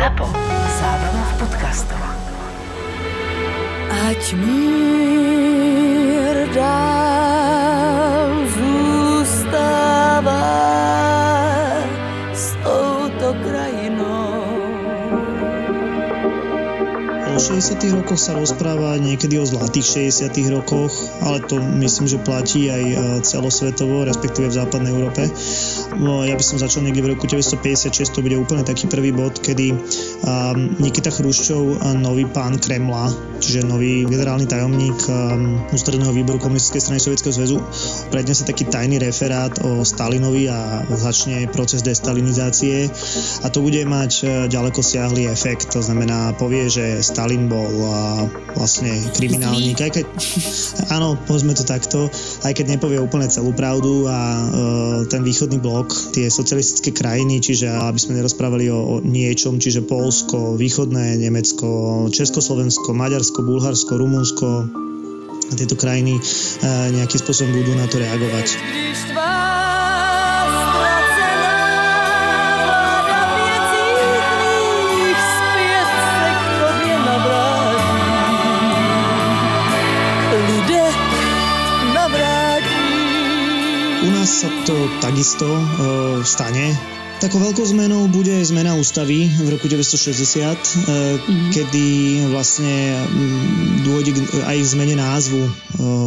ZAPO. Zábrná v podcastov. Ať mír dál zůstává s touto krajinou. O 60. rokoch sa rozpráva niekedy o zlatých 60. rokoch, ale to myslím, že platí aj e, celosvetovo, respektíve v západnej Európe. No, ja by som začal niekde v roku 1956, to bude úplne taký prvý bod, kedy um, Nikita Chruščov, nový pán Kremla, čiže nový generálny tajomník um, ústredného výboru komunistickej strany Sovietskeho zväzu, predniesie taký tajný referát o Stalinovi a začne proces destalinizácie. A to bude mať uh, ďaleko siahlý efekt, to znamená povie, že Stalin bol uh, vlastne kriminálnik, aj keď, áno, povedzme to takto, aj keď nepovie úplne celú pravdu a uh, ten východný blok tie socialistické krajiny, čiže aby sme nerozprávali o, o niečom, čiže Polsko, východné Nemecko, Československo, Maďarsko, Bulharsko, Rumunsko, tieto krajiny e, nejakým spôsobom budú na to reagovať. Když tvá sa to takisto e, stane. Takou veľkou zmenou bude zmena ústavy v roku 1960, e, mm-hmm. kedy vlastne mm, dôjde aj k zmene názvu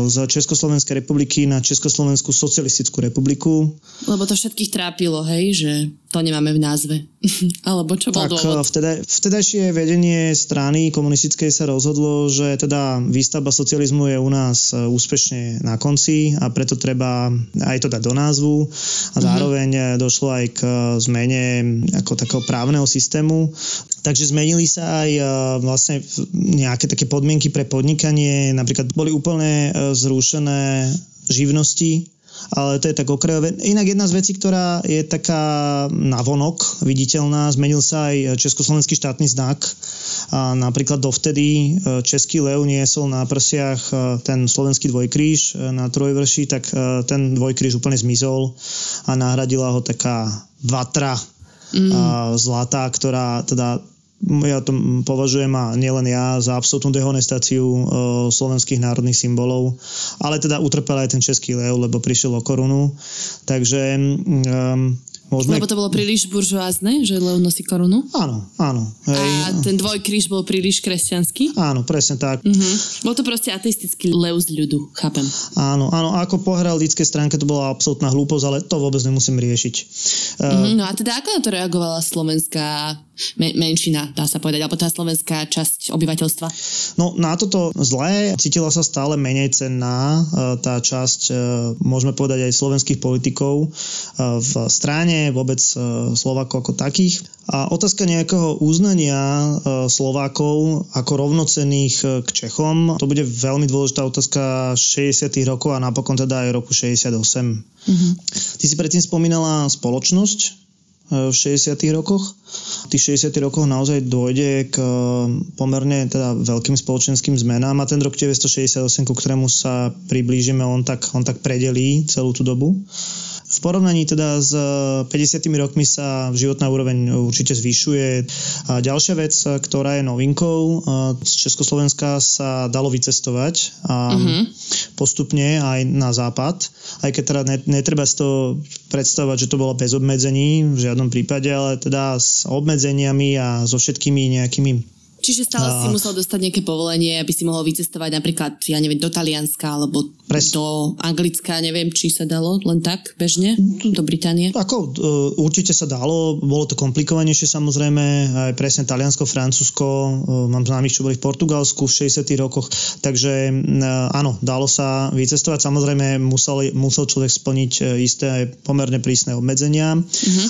z Československej republiky na Československú socialistickú republiku. Lebo to všetkých trápilo, hej, že to nemáme v názve. Alebo čo bol Tak dôvod? vtedaj, vtedajšie vedenie strany komunistickej sa rozhodlo, že teda výstavba socializmu je u nás e, úspešne na konci a preto treba aj to dať do názvu a zároveň mm došlo aj k zmene ako takého právneho systému. Takže zmenili sa aj e, vlastne nejaké také podmienky pre podnikanie, napríklad boli úplne e, zrušené živnosti, ale to je tak okrajové. Inak jedna z vecí, ktorá je taká navonok viditeľná, zmenil sa aj československý štátny znak. A napríklad dovtedy e, český lev niesol na prsiach e, ten slovenský dvojkríž e, na trojvrši, tak e, ten dvojkríž úplne zmizol a nahradila ho taká vatra mm. zlatá, ktorá teda ja to považujem a nielen ja za absolútnu dehonestáciu e, slovenských národných symbolov, ale teda utrpel aj ten český lev, lebo prišiel o korunu. Takže um, môžeme... Lebo to bolo príliš buržoázne, že lev nosí korunu? Áno, áno. Hej. A ten dvojkríž bol príliš kresťanský? Áno, presne tak. Mhm. Bol to proste ateistický lev z ľudu, chápem. Áno, áno. Ako po heraldickej stránke to bola absolútna hlúposť, ale to vôbec nemusím riešiť. Mhm, No a teda ako na to reagovala slovenská me- menšina, dá sa povedať, alebo tá slovenská časť obyvateľstva? No na toto zlé cítila sa stále menej cenná e, tá časť, e, môžeme povedať aj slovenských politikov v strane, vôbec e, Slovákov ako takých. A otázka nejakého uznania e, Slovákov ako rovnocenných e, k Čechom, to bude veľmi dôležitá otázka 60. rokov a napokon teda aj roku 68. Ty si predtým spomínala spoločnosť e, v 60. rokoch. V tých 60. rokoch naozaj dôjde k e, pomerne teda veľkým spoločenským zmenám a ten rok 1968, ku ktorému sa priblížime, on tak, on tak predelí celú tú dobu. V porovnaní teda s e, 50 rokmi sa životná úroveň určite zvyšuje. A ďalšia vec, e, ktorá je novinkou, e, z Československa sa dalo vycestovať a postupne aj na západ, aj keď teda net- netreba si to predstavovať, že to bolo bez obmedzení v žiadnom prípade, ale teda s obmedzeniami a so všetkými nejakými Čiže stále si musel dostať nejaké povolenie, aby si mohol vycestovať napríklad, ja neviem, do Talianska alebo Pres- do Anglicka, neviem, či sa dalo len tak bežne, do Británie. Ako e, určite sa dalo, bolo to komplikovanejšie samozrejme, aj presne Taliansko, Francúzsko, e, mám známych, čo boli v Portugalsku v 60 rokoch, takže e, áno, dalo sa vycestovať, samozrejme musel, musel človek splniť isté aj pomerne prísne obmedzenia,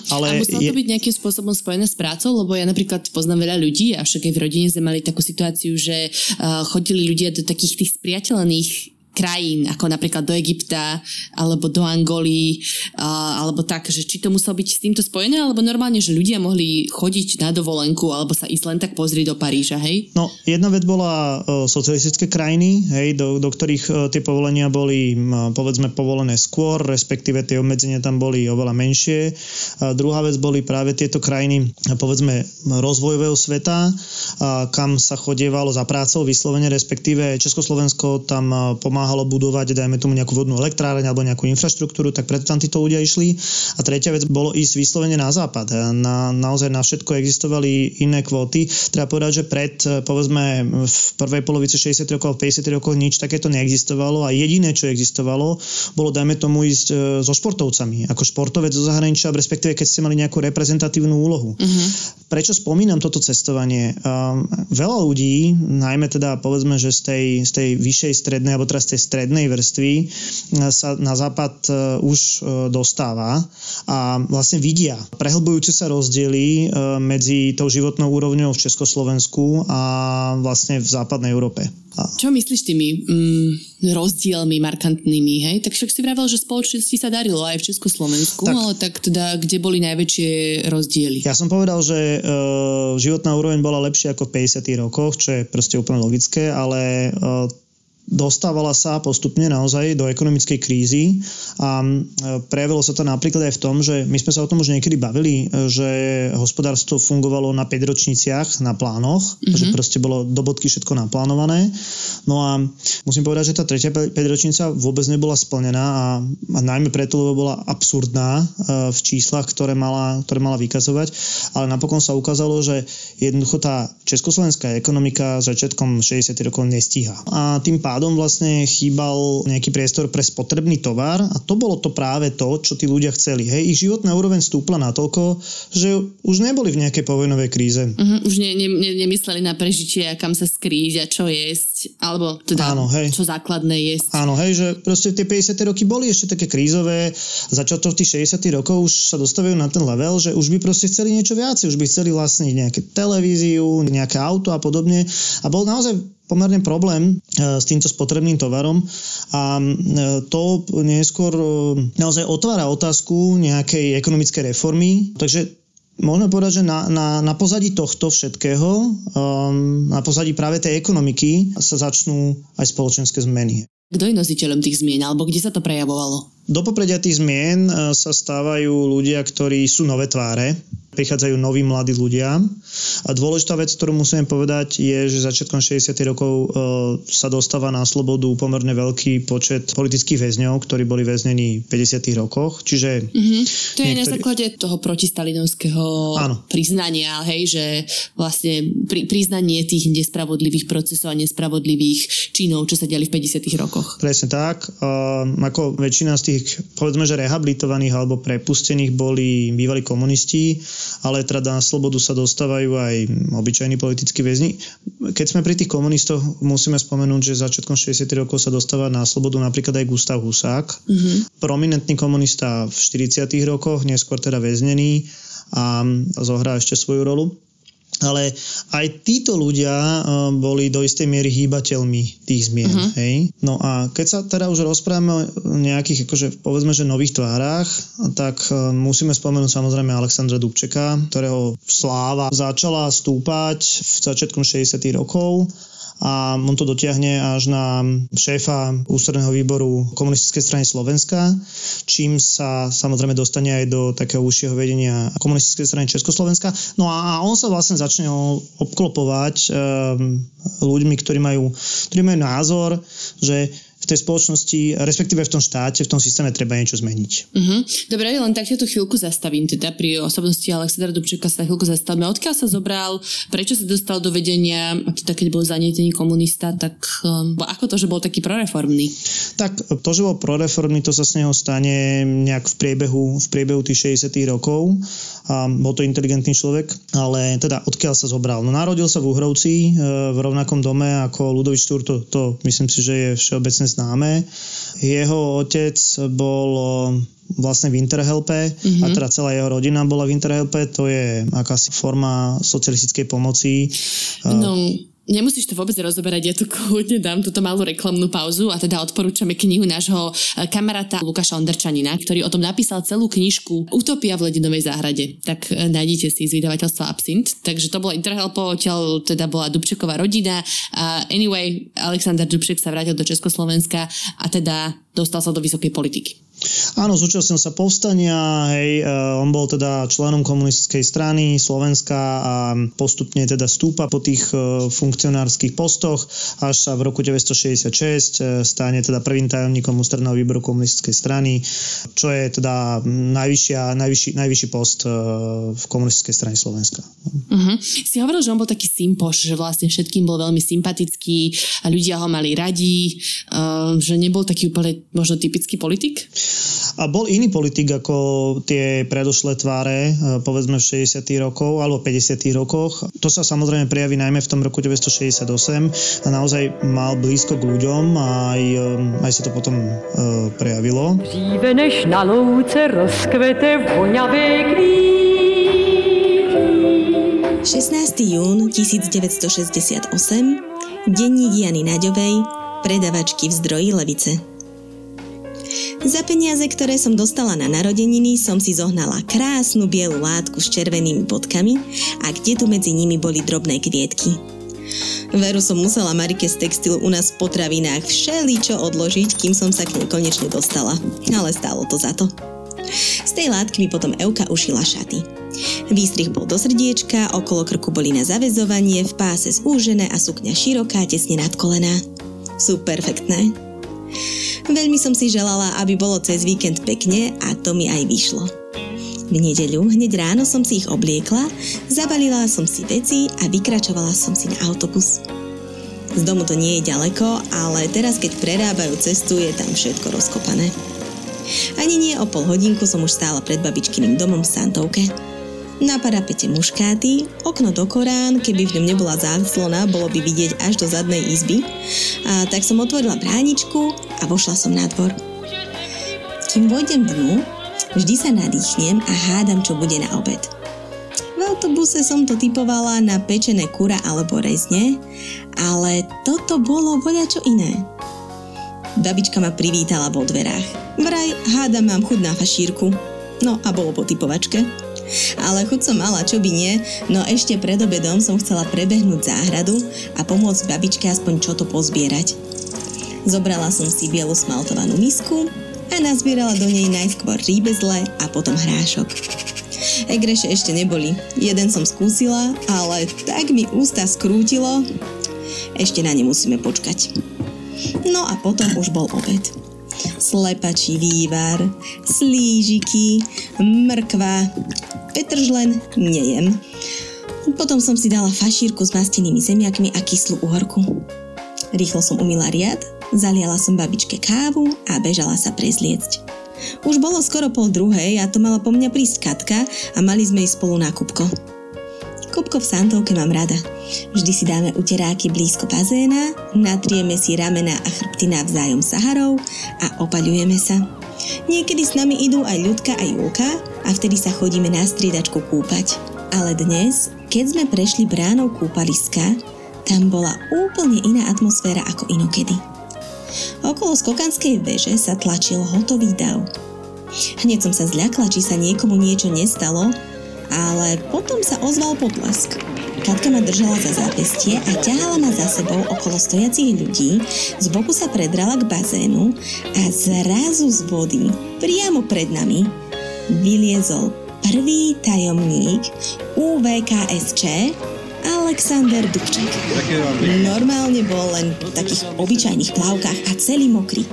ale a muselo je, to byť nejakým spôsobom spojené s prácou, lebo ja napríklad poznám veľa ľudí a však aj v rodine sme mali takú situáciu, že uh, chodili ľudia do takých tých spriateľených krajín, ako napríklad do Egypta, alebo do Angoly, a, alebo tak, že či to muselo byť s týmto spojené, alebo normálne, že ľudia mohli chodiť na dovolenku, alebo sa ísť len tak pozrieť do Paríža, hej? No, jedna vec bola uh, socialistické krajiny, hej, do, do ktorých uh, tie povolenia boli, povedzme, povolené skôr, respektíve tie obmedzenia tam boli oveľa menšie. Uh, druhá vec boli práve tieto krajiny, uh, povedzme, rozvojového sveta, kam sa chodievalo za prácou vyslovene, respektíve Československo tam uh, budovať, dajme tomu nejakú vodnú elektráreň alebo nejakú infraštruktúru, tak preto tam títo ľudia išli. A tretia vec bolo ísť vyslovene na západ. Na, naozaj na všetko existovali iné kvóty. Treba povedať, že pred, povedzme, v prvej polovici 60 rokov, v 50 rokoch nič takéto neexistovalo a jediné, čo existovalo, bolo, dajme tomu, ísť e, so športovcami. Ako športovec zo zahraničia, respektíve keď ste mali nejakú reprezentatívnu úlohu. Uh-huh. Prečo spomínam toto cestovanie? Um, veľa ľudí, najmä teda povedzme, že z tej, z tej vyššej strednej, alebo teraz tej strednej vrstvy sa na západ e, už e, dostáva a vlastne vidia prehlbujúce sa rozdiely e, medzi tou životnou úrovňou v Československu a vlastne v západnej Európe. Čo myslíš tými mm, rozdielmi markantnými, hej? Tak však si vravel, že spoločnosti sa darilo aj v Československu, tak. ale tak teda, kde boli najväčšie rozdiely? Ja som povedal, že uh, životná úroveň bola lepšia ako v 50 rokoch, čo je proste úplne logické, ale uh, dostávala sa postupne naozaj do ekonomickej krízy a prejavilo sa to napríklad aj v tom, že my sme sa o tom už niekedy bavili, že hospodárstvo fungovalo na 5 ročniciach, na plánoch, mm-hmm. že proste bolo do bodky všetko naplánované. No a musím povedať, že tá tretia 5 ročnica vôbec nebola splnená a, a najmä preto, lebo bola absurdná v číslach, ktoré mala, ktoré mala vykazovať, ale napokon sa ukázalo, že jednoducho tá československá ekonomika začiatkom 60. rokov nestíha. A tým pádom vlastne chýbal nejaký priestor pre spotrebný tovar a to bolo to práve to, čo tí ľudia chceli. Hej, ich životná úroveň stúpla natoľko, že už neboli v nejakej povojnovej kríze. Uh-huh, už ne, ne, ne, nemysleli na prežitie a kam sa skrýť a čo jesť, alebo teda Áno, hej. čo základné jesť. Áno, hej, že proste tie 50. roky boli ešte také krízové, začal to v tých 60. rokov už sa dostávajú na ten level, že už by proste chceli niečo viac, už by chceli vlastniť nejaké televíziu, nejaké auto a podobne a bol naozaj pomerne problém e, s týmto spotrebným tovarom a e, to neskôr e, naozaj otvára otázku nejakej ekonomickej reformy. Takže Môžeme povedať, že na, na, na pozadí tohto všetkého, um, na pozadí práve tej ekonomiky sa začnú aj spoločenské zmeny. Kto je nositeľom tých zmien, alebo kde sa to prejavovalo? Do popredia tých zmien sa stávajú ľudia, ktorí sú nové tváre, prichádzajú noví mladí ľudia. A dôležitá vec, ktorú musíme povedať, je, že začiatkom 60. rokov e, sa dostáva na slobodu pomerne veľký počet politických väzňov, ktorí boli väznení v 50. rokoch. Čiže mm-hmm. To je niektorí... na základe toho protistalinovského Áno. priznania, hej, že vlastne pri, priznanie tých nespravodlivých procesov a nespravodlivých činov, čo sa diali v 50. rokoch. Presne tak. Uh, ako väčšina z tých, povedzme, že rehabilitovaných alebo prepustených boli bývalí komunisti, ale teda na slobodu sa dostávajú aj obyčajní politickí väzni. Keď sme pri tých komunistoch, musíme spomenúť, že začiatkom 60. rokov sa dostáva na slobodu napríklad aj Gustav Husák, mm-hmm. prominentný komunista v 40. rokoch, neskôr teda väznený a zohrá ešte svoju rolu ale aj títo ľudia uh, boli do istej miery hýbateľmi tých zmien. Uh-huh. Hej? No a keď sa teda už rozprávame o nejakých, akože povedzme, že nových tvárach, tak uh, musíme spomenúť samozrejme Alexandra Dubčeka, ktorého sláva začala stúpať v začiatkom 60. rokov a on to dotiahne až na šéfa ústredného výboru komunistickej strany Slovenska, čím sa samozrejme dostane aj do takého užšieho vedenia komunistickej strany Československa. No a on sa vlastne začne obklopovať um, ľuďmi, ktorí majú, ktorí majú názor, že v tej spoločnosti, respektíve v tom štáte, v tom systéme treba niečo zmeniť. Uh-huh. Dobre, len tak tu chvíľku zastavím, teda pri osobnosti Alexandra Dubčeka sa chvíľku zastavíme. Odkiaľ sa zobral, prečo sa dostal do vedenia, a teda keď bol zanietený komunista, tak um, ako to, že bol taký proreformný? Tak to, že bol proreformný, to sa s neho stane nejak v priebehu, v priebehu tých 60 rokov. A bol to inteligentný človek, ale teda odkiaľ sa zobral? No narodil sa v Uhrovci e, v rovnakom dome ako Ludovič Štúr, to, to myslím si, že je všeobecne známe. Jeho otec bol vlastne v Interhelpe mm-hmm. a teda celá jeho rodina bola v Interhelpe, to je akási forma socialistickej pomoci. No, Nemusíš to vôbec rozoberať, ja tu kľudne dám túto malú reklamnú pauzu a teda odporúčame knihu nášho e, kamaráta Lukáša Ondrčanina, ktorý o tom napísal celú knižku Utopia v Ledinovej záhrade. Tak e, nájdete si z vydavateľstva Absint. Takže to bola Interhelpo, odtiaľ teda bola Dubčeková rodina. A anyway, Alexander Dubček sa vrátil do Československa a teda dostal sa do vysokej politiky. Áno, zúčastnil sa povstania, hej, uh, on bol teda členom komunistickej strany Slovenska a postupne teda stúpa po tých uh, funkcionárskych postoch, až sa v roku 1966 uh, stane teda prvým tajomníkom ústredného výboru komunistickej strany, čo je teda najvyššia, najvyšší, najvyšší post v komunistickej strane Slovenska. Uh-huh. Si hovoril, že on bol taký sympoš, že vlastne všetkým bol veľmi sympatický a ľudia ho mali radi, že nebol taký úplne možno typický politik? A bol iný politik ako tie predošlé tváre, e, povedzme v 60. rokov alebo 50. rokoch. To sa samozrejme prejaví najmä v tom roku 1968 a naozaj mal blízko k ľuďom a aj, e, aj sa to potom uh, prejavilo. Dříve než na louce rozkvete voňavé kvíř. 16. jún 1968, denník Jany Naďovej, predavačky v zdroji Levice. Za peniaze, ktoré som dostala na narodeniny, som si zohnala krásnu bielu látku s červenými bodkami a kde tu medzi nimi boli drobné kvietky. Veru som musela Marike z textilu u nás v potravinách všeličo odložiť, kým som sa k nej konečne dostala. Ale stálo to za to. Z tej látky mi potom Euka ušila šaty. Výstrih bol do srdiečka, okolo krku boli na zavezovanie, v páse zúžené a sukňa široká, tesne nad kolená. Sú perfektné. Veľmi som si želala, aby bolo cez víkend pekne a to mi aj vyšlo. V nedeľu hneď ráno som si ich obliekla, zabalila som si veci a vykračovala som si na autobus. Z domu to nie je ďaleko, ale teraz keď prerábajú cestu, je tam všetko rozkopané. Ani nie o pol hodinku som už stála pred babičkyným domom v Santovke. Na parapete muškáty, okno do Korán, keby v ňom nebola záclona, bolo by vidieť až do zadnej izby. A tak som otvorila bráničku a vošla som na dvor. Kým vojdem dnu, vždy sa nadýchnem a hádam, čo bude na obed. V autobuse som to typovala na pečené kura alebo rezne, ale toto bolo voľa čo iné. Babička ma privítala vo dverách. Vraj, hádam mám chud na fašírku. No a bolo po typovačke. Ale chuť som mala, čo by nie, no ešte pred obedom som chcela prebehnúť záhradu a pomôcť babičke aspoň čo to pozbierať. Zobrala som si bielu smaltovanú misku a nazbierala do nej najskôr rýbezle a potom hrášok. Egreše ešte neboli. Jeden som skúsila, ale tak mi ústa skrútilo. Ešte na ne musíme počkať. No a potom už bol obed. Slepačí vývar, slížiky, mrkva, petržlen nejem. Potom som si dala fašírku s mastenými zemiakmi a kyslú uhorku. Rýchlo som umila riad, zaliala som babičke kávu a bežala sa prezliecť. Už bolo skoro pol druhej a to mala po mňa prísť Katka a mali sme ísť spolu na Kupko. Kupko v Santovke mám rada. Vždy si dáme uteráky blízko bazéna, natrieme si ramena a chrbty navzájom saharou a opaľujeme sa. Niekedy s nami idú aj ľudka a Julka a vtedy sa chodíme na striedačku kúpať. Ale dnes, keď sme prešli bránou kúpaliska, tam bola úplne iná atmosféra ako inokedy. Okolo skokanskej veže sa tlačil hotový dav. Hneď som sa zľakla, či sa niekomu niečo nestalo, ale potom sa ozval potlesk. Katka ma držala za zápestie a ťahala ma za sebou okolo stojacích ľudí, z boku sa predrala k bazénu a zrazu z vody, priamo pred nami, vyliezol prvý tajomník UVKSČ Alexander Dubček. Normálne bol len v takých obyčajných plavkách a celý mokrý.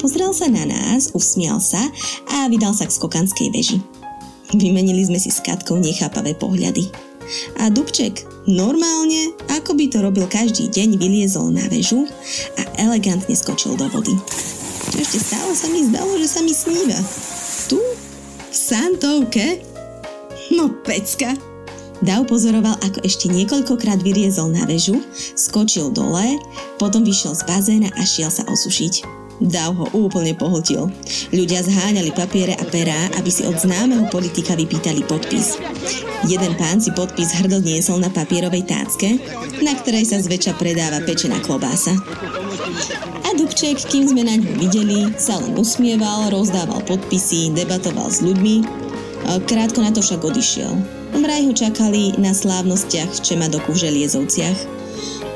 Pozrel sa na nás, usmial sa a vydal sa k skokanskej veži. Vymenili sme si s Katkou nechápavé pohľady. A Dubček normálne, ako by to robil každý deň, vyliezol na väžu a elegantne skočil do vody. Ešte stále sa mi zdalo, že sa mi sníva. Tu? V Santovke? No pecka! Dav pozoroval, ako ešte niekoľkokrát vyriezol na väžu, skočil dole, potom vyšiel z bazéna a šiel sa osušiť. Dav ho úplne pohltil. Ľudia zháňali papiere a perá, aby si od známeho politika vypýtali podpis. Jeden pán si podpis hrdo niesol na papierovej tácke, na ktorej sa zväčša predáva pečená klobása. A Dubček, kým sme na ňu videli, sa len usmieval, rozdával podpisy, debatoval s ľuďmi. Krátko na to však odišiel. Vraj ho čakali na slávnostiach v Čemadoku v Želiezovciach.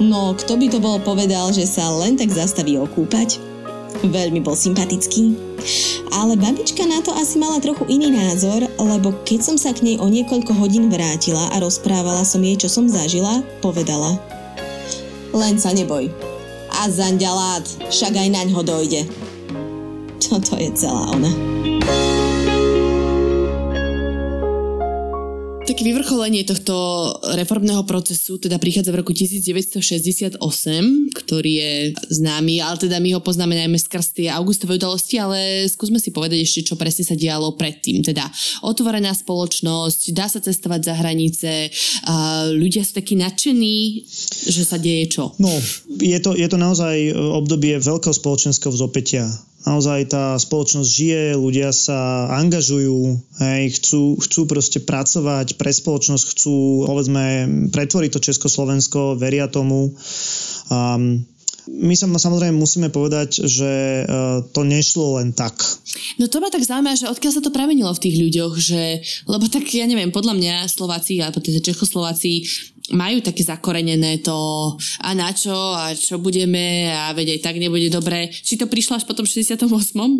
No, kto by to bol povedal, že sa len tak zastaví okúpať? Veľmi bol sympatický. Ale babička na to asi mala trochu iný názor, lebo keď som sa k nej o niekoľko hodín vrátila a rozprávala som jej, čo som zažila, povedala. Len sa neboj. A zanďalát, však aj naň ho dojde. Toto je celá ona. Také vyvrcholenie tohto reformného procesu teda prichádza v roku 1968, ktorý je známy, ale teda my ho poznáme najmä skrz tie augustové udalosti, ale skúsme si povedať ešte, čo presne sa dialo predtým. Teda otvorená spoločnosť, dá sa cestovať za hranice, ľudia sú takí nadšení, že sa deje čo. No, je to, je to naozaj obdobie veľkého spoločenského vzopetia. Naozaj tá spoločnosť žije, ľudia sa angažujú, hej, chcú, chcú proste pracovať pre spoločnosť, chcú, povedzme, pretvoriť to Československo, veria tomu. Um, my sa samozrejme musíme povedať, že uh, to nešlo len tak. No to ma tak zaujíma, že odkiaľ sa to premenilo v tých ľuďoch, že, lebo tak ja neviem, podľa mňa Slováci, alebo teda Čechoslováci majú také zakorenené to a na čo a čo budeme a veď aj tak nebude dobre. Či to prišlo až po tom 68.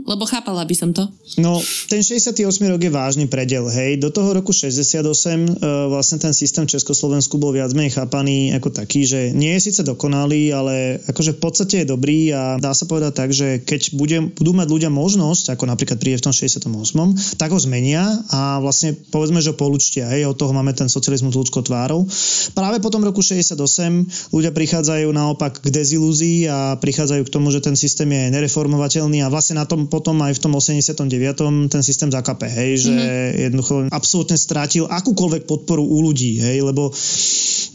Lebo chápala by som to. No, ten 68. rok je vážny predel, hej. Do toho roku 68 uh, vlastne ten systém v Československu bol viac menej chápaný ako taký, že nie je síce dokonalý, ale akože v podstate je dobrý a dá sa povedať tak, že keď bude, budú mať ľudia možnosť, ako napríklad príde v tom 68., tak ho zmenia a vlastne povedzme, že ho polučtia, hej, od toho máme ten socializmus ľudskou tvárou práve po tom roku 68 ľudia prichádzajú naopak k dezilúzii a prichádzajú k tomu, že ten systém je nereformovateľný a vlastne na tom potom aj v tom 89. ten systém zakape, hej, že mm-hmm. jednoducho absolútne strátil akúkoľvek podporu u ľudí, hej, lebo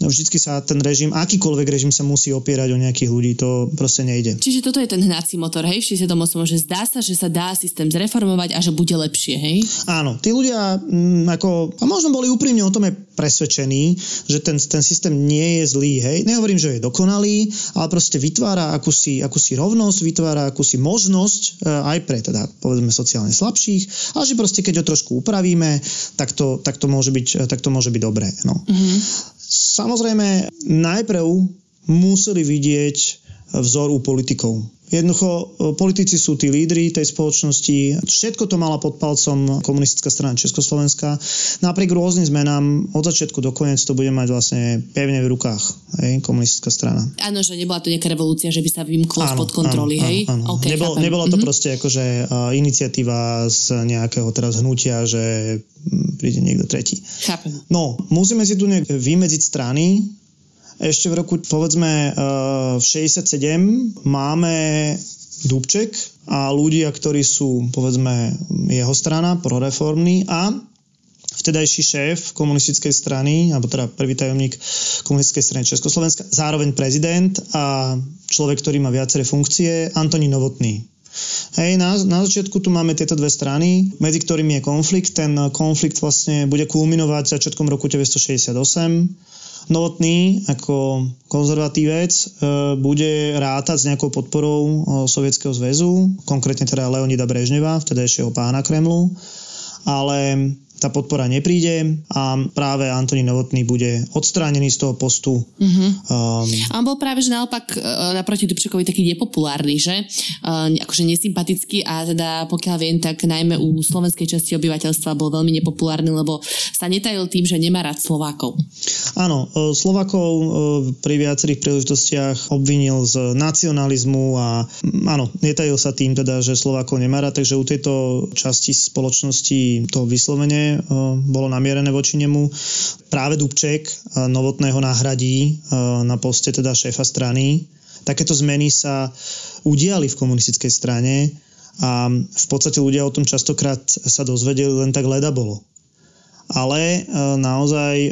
vždycky sa ten režim, akýkoľvek režim sa musí opierať o nejakých ľudí, to proste nejde. Čiže toto je ten hnací motor, hej, v 68, že zdá sa, že sa dá systém zreformovať a že bude lepšie, hej? Áno, tí ľudia m, ako, a možno boli úprimne o tom aj presvedčení, že ten, ten systém nie je zlý, hej. Nehovorím, že je dokonalý, ale proste vytvára akúsi, akúsi rovnosť, vytvára akúsi možnosť e, aj pre teda povedzme sociálne slabších, ale že proste keď ho trošku upravíme, tak to, tak to, môže, byť, tak to môže byť dobré. No. Mm-hmm. Samozrejme, najprv museli vidieť vzor u politikov. Jednoducho, e, politici sú tí lídry tej spoločnosti. Všetko to mala pod palcom komunistická strana Československa. Napriek rôznym zmenám od začiatku do konec to bude mať vlastne pevne v rukách hej, komunistická strana. Áno, že nebola to nejaká revolúcia, že by sa vymklo spod kontroly, áno, hej? Áno, áno. Okay, Nebol, nebola to mm-hmm. proste akože uh, iniciatíva z nejakého teraz hnutia, že mm, príde niekto tretí. Chápem. No, musíme si tu nejak vymedziť strany, ešte v roku, povedzme, v 67 máme Dubček a ľudia, ktorí sú, povedzme, jeho strana, proreformný a vtedajší šéf komunistickej strany, alebo teda prvý tajomník komunistickej strany Československa, zároveň prezident a človek, ktorý má viaceré funkcie, Antonín Novotný. Hej, na, na začiatku tu máme tieto dve strany, medzi ktorými je konflikt. Ten konflikt vlastne bude kulminovať začiatkom roku 1968 Novotný ako konzervatívec e, bude rátať s nejakou podporou e, Sovietskeho zväzu, konkrétne teda Leonida Brežneva, vtedajšieho pána Kremlu, ale tá podpora nepríde a práve Antonín Novotný bude odstránený z toho postu. Mm-hmm. Um, a on bol práve, že naopak uh, naproti Dubčekovi taký nepopulárny, že? Uh, akože nesympatický a teda pokiaľ viem, tak najmä u slovenskej časti obyvateľstva bol veľmi nepopulárny, lebo sa netajil tým, že nemá rád Slovákov. Áno, uh, Slovákov uh, pri viacerých príležitostiach obvinil z nacionalizmu a áno, netajil sa tým teda, že Slovákov nemá rád, takže u tejto časti spoločnosti to vyslovene Eh, bolo namierené voči nemu. Práve Dubček Novotného nahradí eh, na poste teda šéfa strany. Takéto zmeny sa udiali v komunistickej strane a v podstate ľudia o tom častokrát sa dozvedeli len tak leda bolo. Ale e, naozaj e,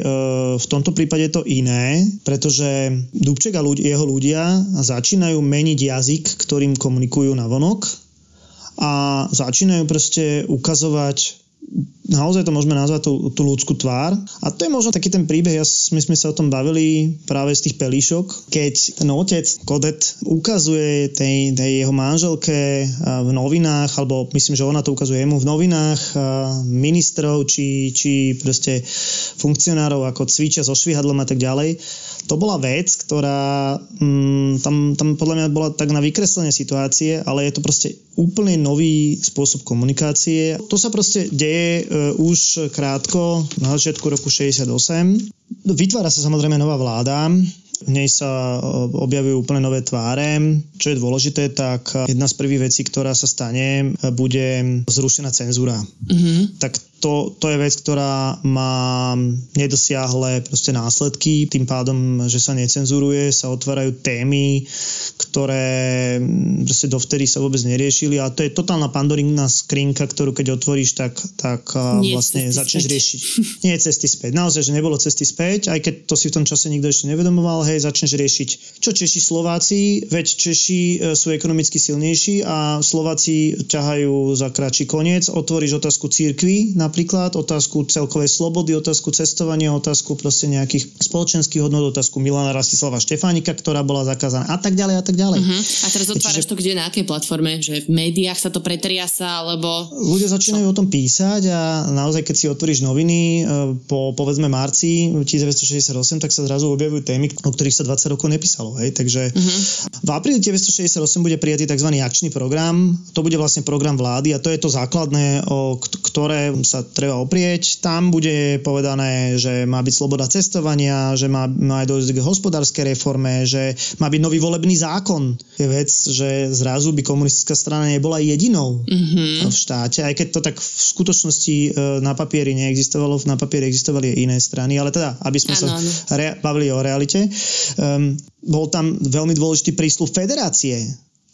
v tomto prípade je to iné, pretože Dubček a jeho ľudia začínajú meniť jazyk, ktorým komunikujú na vonok a začínajú proste ukazovať naozaj to môžeme nazvať tú, tú ľudskú tvár. A to je možno taký ten príbeh, ja, my sme sa o tom bavili práve z tých pelíšok, keď ten otec Kodet ukazuje tej, tej jeho manželke v novinách, alebo myslím, že ona to ukazuje jemu v novinách ministrov, či, či proste funkcionárov, ako cvičia so švihadlom a tak ďalej. To bola vec, ktorá mm, tam, tam podľa mňa bola tak na vykreslenie situácie, ale je to proste úplne nový spôsob komunikácie. To sa proste deje E, už krátko, na začiatku roku 68. Vytvára sa samozrejme nová vláda, v nej sa e, objavujú úplne nové tváre. Čo je dôležité, tak jedna z prvých vecí, ktorá sa stane, bude zrušená cenzúra. Mm-hmm. Tak to, to je vec, ktorá má nedosiahle proste následky, tým pádom, že sa necenzuruje, sa otvárajú témy, ktoré proste dovtedy sa vôbec neriešili a to je totálna pandorína skrinka, ktorú keď otvoríš, tak, tak Nie vlastne začneš späť. riešiť. Nie je cesty späť. Naozaj, že nebolo cesty späť, aj keď to si v tom čase nikto ešte nevedomoval, hej, začneš riešiť, čo Češi Slováci, veď Češi e, sú ekonomicky silnejší a Slováci ťahajú za kratší koniec, otvoríš otázku církvy na napríklad, otázku celkovej slobody, otázku cestovania, otázku proste nejakých spoločenských hodnot, otázku Milana Rastislava Štefánika, ktorá bola zakázaná a tak ďalej a tak ďalej. Uh-huh. A teraz otváraš Čiže... to kde, na akej platforme? Že v médiách sa to pretriasa, alebo... Ľudia začínajú o tom písať a naozaj, keď si otvoríš noviny e, po povedzme marci 1968, tak sa zrazu objavujú témy, o ktorých sa 20 rokov nepísalo. Hej? Takže uh-huh. v apríli 1968 bude prijatý tzv. akčný program. To bude vlastne program vlády a to je to základné, o ktoré sa sa treba oprieť. Tam bude povedané, že má byť sloboda cestovania, že má, má dojsť k hospodárskej reforme, že má byť nový volebný zákon. Je vec, že zrazu by komunistická strana nebola jedinou mm-hmm. v štáte, aj keď to tak v skutočnosti e, na papieri neexistovalo, na papieri existovali aj iné strany, ale teda, aby sme ano, sa rea- bavili o realite, um, bol tam veľmi dôležitý prísľub federácie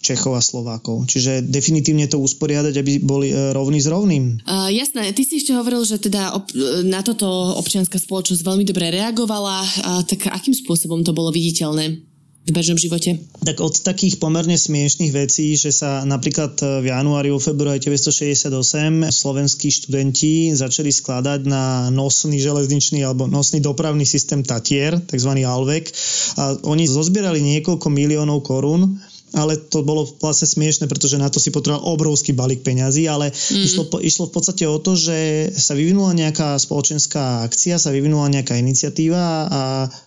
Čechov a Slovákov. Čiže definitívne to usporiadať, aby boli e, rovní s rovným. Uh, jasné, ty si ešte hovoril, že teda op- na toto občianská spoločnosť veľmi dobre reagovala, uh, tak akým spôsobom to bolo viditeľné? V bežnom živote? Tak od takých pomerne smiešných vecí, že sa napríklad v januári, vo februári 1968 slovenskí študenti začali skladať na nosný železničný alebo nosný dopravný systém Tatier, tzv. Alvek. A oni zozbierali niekoľko miliónov korún ale to bolo vlastne smiešne, pretože na to si potreboval obrovský balík peňazí, ale mm. išlo, išlo v podstate o to, že sa vyvinula nejaká spoločenská akcia, sa vyvinula nejaká iniciatíva a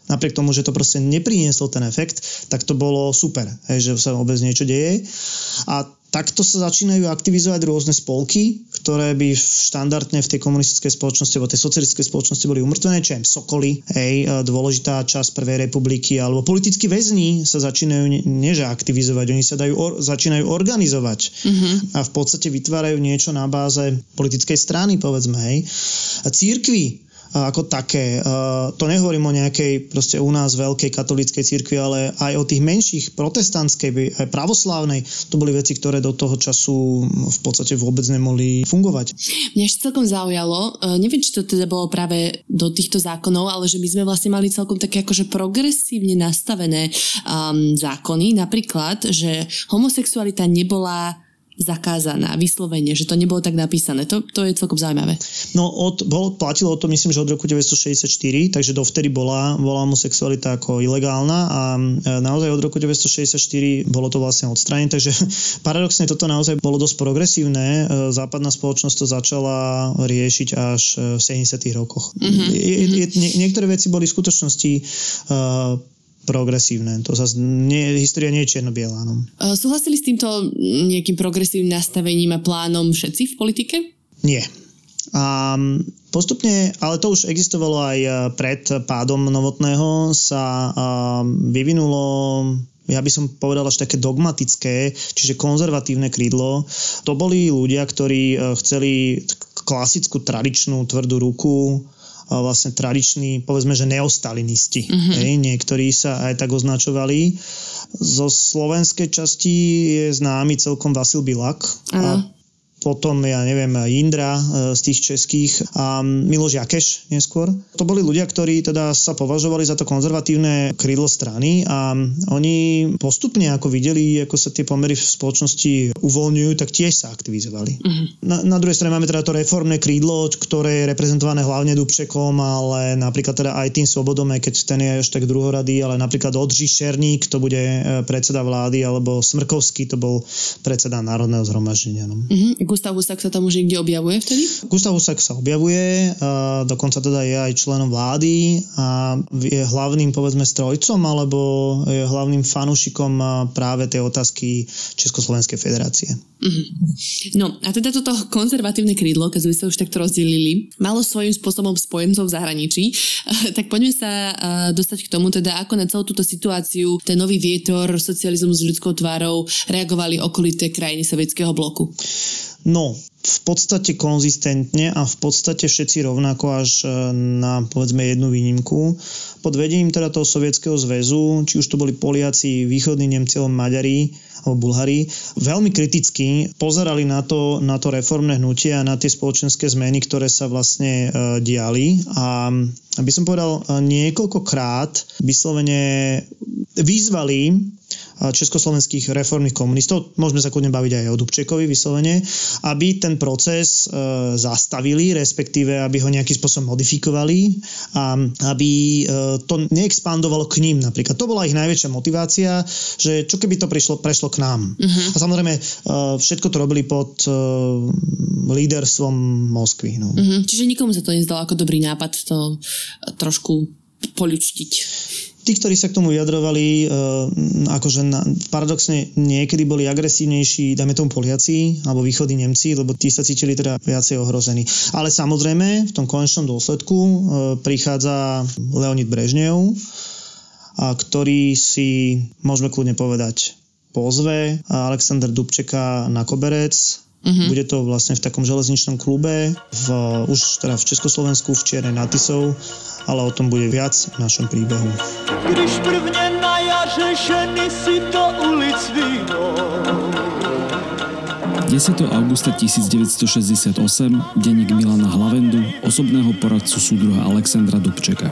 napriek tomu, že to proste neprinieslo ten efekt, tak to bolo super, hej, že sa vôbec niečo deje. A takto sa začínajú aktivizovať rôzne spolky, ktoré by štandardne v tej komunistickej spoločnosti alebo tej socialistickej spoločnosti boli umrtvené, čo je Sokoly, hej, dôležitá časť Prvej republiky, alebo politickí väzni sa začínajú neže aktivizovať, oni sa dajú or, začínajú organizovať mm-hmm. a v podstate vytvárajú niečo na báze politickej strany, povedzme, hej. A církvy ako také. To nehovorím o nejakej proste u nás veľkej katolíckej cirkvi, ale aj o tých menších protestantskej, aj pravoslávnej. To boli veci, ktoré do toho času v podstate vôbec nemohli fungovať. Mňa ešte celkom zaujalo, e, neviem, či to teda bolo práve do týchto zákonov, ale že my sme vlastne mali celkom také akože progresívne nastavené um, zákony, napríklad, že homosexualita nebola zakázaná, vyslovene, že to nebolo tak napísané. To, to je celkom zaujímavé. No, od, bol, platilo to myslím, že od roku 1964, takže dovtedy bola, bola homosexualita ako ilegálna a e, naozaj od roku 1964 bolo to vlastne odstranené, takže paradoxne toto naozaj bolo dosť progresívne. E, západná spoločnosť to začala riešiť až e, v 70. rokoch. Mm-hmm. Je, je, nie, niektoré veci boli v skutočnosti uh, progresívne. To sa nie, história nie je čierno-biela. No. Súhlasili s týmto nejakým progresívnym nastavením a plánom všetci v politike? Nie. A postupne, ale to už existovalo aj e, pred pádom Novotného, sa vyvinulo ja by som povedal až také dogmatické, čiže konzervatívne krídlo. To boli ľudia, ktorí e, chceli klasickú tradičnú tvrdú ruku, vlastne tradiční, povedzme, že neostalinisti. Mm-hmm. Hej, niektorí sa aj tak označovali. Zo slovenskej časti je známy celkom Vasil Bilak. Uh-huh. A potom, ja neviem, Indra e, z tých českých a Miloš Jakeš neskôr. To boli ľudia, ktorí teda sa považovali za to konzervatívne krídlo strany a oni postupne ako videli, ako sa tie pomery v spoločnosti uvoľňujú, tak tiež sa aktivizovali. Uh-huh. Na, na druhej strane máme teda to reformné krídlo, ktoré je reprezentované hlavne Dubčekom, ale napríklad teda aj tým Svobodom, aj keď ten je až tak druhoradý, ale napríklad Odři Šerník, to bude e, predseda vlády, alebo Smrkovský, to bol predseda Národného zhromaždenia. No. Uh-huh. Gustav Husak sa tam už niekde objavuje vtedy? Gustav Husak sa objavuje, dokonca teda je aj členom vlády a je hlavným povedzme strojcom alebo je hlavným fanúšikom práve tej otázky Československej federácie. Uh-huh. No a teda toto konzervatívne krídlo, keď sme sa už takto rozdelili, malo svojím spôsobom spojencov v zahraničí, tak poďme sa dostať k tomu, teda ako na celú túto situáciu ten nový vietor, socializmu s ľudskou tvárou reagovali okolité krajiny sovietského bloku. No, v podstate konzistentne a v podstate všetci rovnako až e, na povedzme jednu výnimku. Pod vedením teda toho Sovietskeho zväzu, či už to boli Poliaci, východní Nemci Maďari, alebo Bulhári, veľmi kriticky pozerali na to, na to reformné hnutie a na tie spoločenské zmeny, ktoré sa vlastne e, diali. A aby som povedal, e, niekoľkokrát vyslovene vyzvali československých reformných komunistov, môžeme sa kľudne baviť aj o Dubčekovi vyslovene, aby ten proces e, zastavili, respektíve aby ho nejakým spôsobom modifikovali a aby e, to neexpandovalo k ním napríklad. To bola ich najväčšia motivácia, že čo keby to prišlo, prešlo k nám. Uh-huh. A samozrejme všetko to robili pod líderstvom Moskvy. No. Uh-huh. Čiže nikomu sa to nezdalo ako dobrý nápad to trošku poličtiť tí, ktorí sa k tomu vyjadrovali, uh, akože na, paradoxne niekedy boli agresívnejší, dajme tomu Poliaci alebo východní Nemci, lebo tí sa cítili teda viacej ohrození. Ale samozrejme v tom konečnom dôsledku uh, prichádza Leonid Brežnev, a ktorý si, môžeme kľudne povedať, pozve Aleksandr Dubčeka na koberec, Uh-huh. Bude to vlastne v takom železničnom klube, v, už teda v Československu, v Čiernej Natisov ale o tom bude viac v našom príbehu. Když prvne na jaře ženy si to ulic víno 10. augusta 1968 denník Milana Hlavendu, osobného poradcu súdruha Alexandra Dubčeka.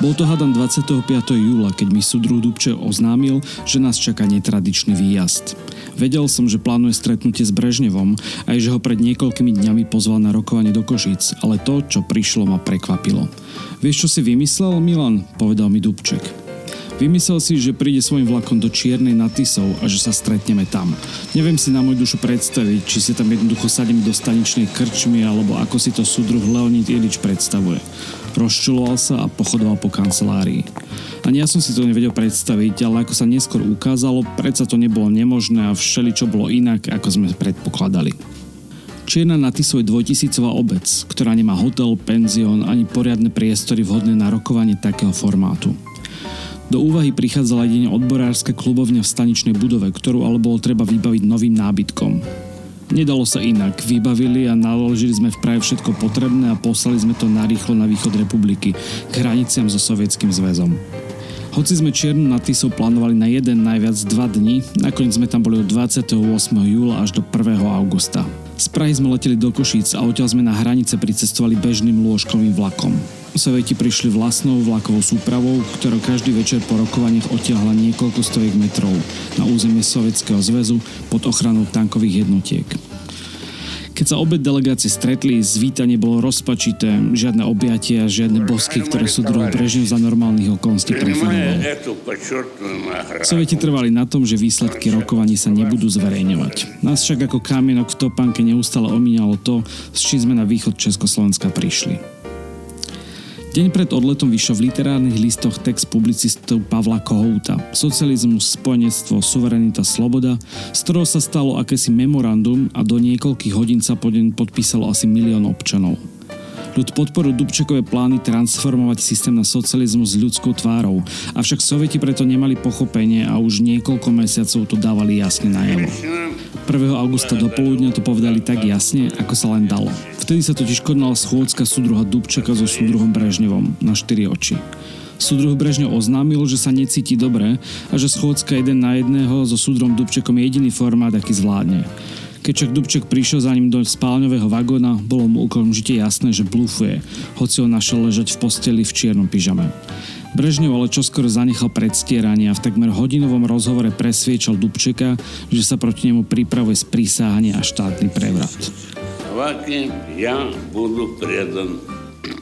Bol to hadam 25. júla, keď mi súdruh Dubče oznámil, že nás čaká netradičný výjazd. Vedel som, že plánuje stretnutie s Brežnevom aj že ho pred niekoľkými dňami pozval na rokovanie do Košíc, ale to, čo prišlo, ma prekvapilo. Vieš, čo si vymyslel, Milan? Povedal mi Dubček. Vymyslel si, že príde svojim vlakom do Čiernej na Tisov a že sa stretneme tam. Neviem si na môj dušu predstaviť, či si tam jednoducho sadím do staničnej krčmy alebo ako si to súdruh Leonid Ilič predstavuje. Rozčuloval sa a pochodoval po kancelárii. Ani ja som si to nevedel predstaviť, ale ako sa neskôr ukázalo, predsa to nebolo nemožné a všeli čo bolo inak, ako sme predpokladali. Čierna na Tisov je dvojtisícová obec, ktorá nemá hotel, penzión ani poriadne priestory vhodné na rokovanie takého formátu. Do úvahy prichádzala jedine odborárska klubovňa v staničnej budove, ktorú ale bolo treba vybaviť novým nábytkom. Nedalo sa inak, vybavili a naložili sme v Prahe všetko potrebné a poslali sme to narýchlo na východ republiky, k hraniciam so Sovietským zväzom. Hoci sme Čiernu na Tisou plánovali na jeden najviac dva dní, nakoniec sme tam boli od 28. júla až do 1. augusta. Z Prahy sme leteli do Košíc a odtiaľ sme na hranice pricestovali bežným lôžkovým vlakom. Sovieti prišli vlastnou vlakovou súpravou, ktorá každý večer po rokovaniach odtiahla niekoľko stoviek metrov na územie Sovietskeho zväzu pod ochranou tankových jednotiek. Keď sa obe delegácie stretli, zvítanie bolo rozpačité, žiadne objatia, žiadne bosky, ktoré sú druhý Brežnev za normálnych okolností preferoval. Sovieti trvali na tom, že výsledky rokovaní sa nebudú zverejňovať. Nás však ako kamienok v topánke neustále omínalo to, s čím sme na východ Československa prišli. Deň pred odletom vyšiel v literárnych listoch text publicistu Pavla Kohouta Socializmus, spojenectvo, suverenita, sloboda, z ktorého sa stalo akési memorandum a do niekoľkých hodín sa po deň podpísalo asi milión občanov. Ľud podporil Dubčekové plány transformovať systém na socializmus s ľudskou tvárou, avšak Sovieti preto nemali pochopenie a už niekoľko mesiacov to dávali jasne najavo. 1. augusta do poludňa to povedali tak jasne, ako sa len dalo. Vtedy sa totiž konala schôdzka súdruha Dubčeka so súdruhom Brežnevom na štyri oči. Súdruh Brežňov oznámil, že sa necíti dobre a že schôdzka jeden na jedného so súdrom Dubčekom je jediný formát, aký zvládne. Keď však Dubček prišiel za ním do spálňového vagóna, bolo mu okamžite jasné, že blúfuje, hoci ho našiel ležať v posteli v čiernom pyžame. Brežnev ale čoskoro zanechal predstieranie a v takmer hodinovom rozhovore presviečal Dubčeka, že sa proti nemu pripravuje sprísáhanie a štátny prevrat. Vaky, ja budu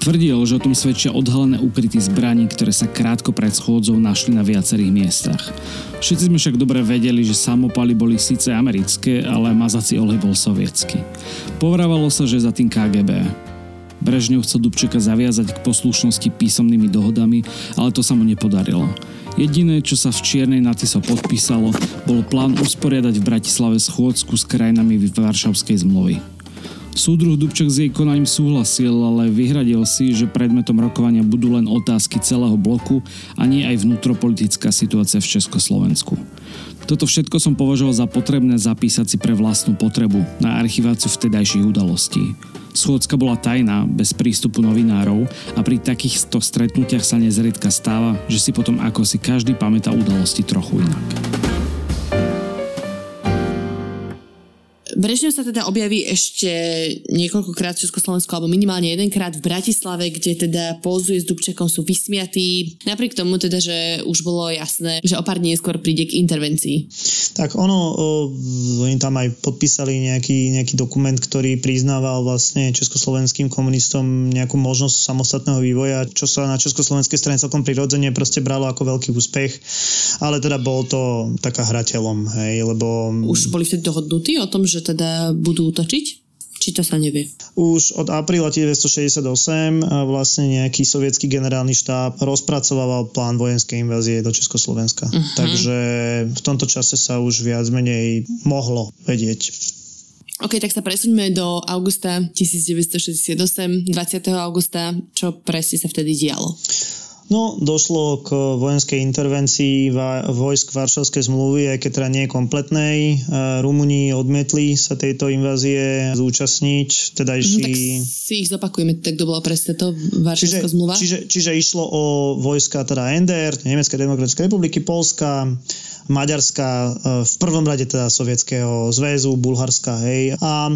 Tvrdil, že o tom svedčia odhalené ukryty zbraní, ktoré sa krátko pred schôdzou našli na viacerých miestach. Všetci sme však dobre vedeli, že samopaly boli síce americké, ale mazací olej bol sovietsky. Povrávalo sa, že za tým KGB. Brežňov chcel Dubčeka zaviazať k poslušnosti písomnými dohodami, ale to sa mu nepodarilo. Jediné, čo sa v Čiernej na Tiso podpísalo, bol plán usporiadať v Bratislave schôdzku s krajinami Varšavskej zmluvy. Súdruh Dubček s jej konaním súhlasil, ale vyhradil si, že predmetom rokovania budú len otázky celého bloku a nie aj vnútropolitická situácia v Československu. Toto všetko som považoval za potrebné zapísať si pre vlastnú potrebu na archiváciu vtedajších udalostí. Schôdzka bola tajná, bez prístupu novinárov a pri takýchto stretnutiach sa nezriedka stáva, že si potom ako si každý pamätá udalosti trochu inak. Brežnev sa teda objaví ešte niekoľkokrát v Československu, alebo minimálne jedenkrát v Bratislave, kde teda pozuje s Dubčekom, sú vysmiatí. Napriek tomu teda, že už bolo jasné, že o pár dní skôr príde k intervencii. Tak ono, oni tam aj podpísali nejaký, nejaký dokument, ktorý priznával vlastne československým komunistom nejakú možnosť samostatného vývoja, čo sa na československej strane celkom prirodzene proste bralo ako veľký úspech, ale teda bolo to taká hrateľom, hej, lebo... Už boli vtedy dohodnutí o tom, že teda budú útočiť? Či to sa nevie? Už od apríla 1968 vlastne nejaký sovietský generálny štáb rozpracovával plán vojenskej invázie do Československa. Uh-huh. Takže v tomto čase sa už viac menej mohlo vedieť. OK, tak sa presuňme do augusta 1968, 20. augusta. Čo presne sa vtedy dialo? No, došlo k vojenskej intervencii vojsk Varšavskej zmluvy, aj keď teda nie je kompletnej. Rumúni odmietli sa tejto invázie zúčastniť. Teda išli... No, tak si ich zopakujeme, tak to bola presne to Varšavská čiže, zmluva. Čiže, čiže išlo o vojska teda NDR, Nemeckej demokratickej republiky, Polska, Maďarska, e, v prvom rade teda Sovietskeho zväzu, Bulharska, hej. A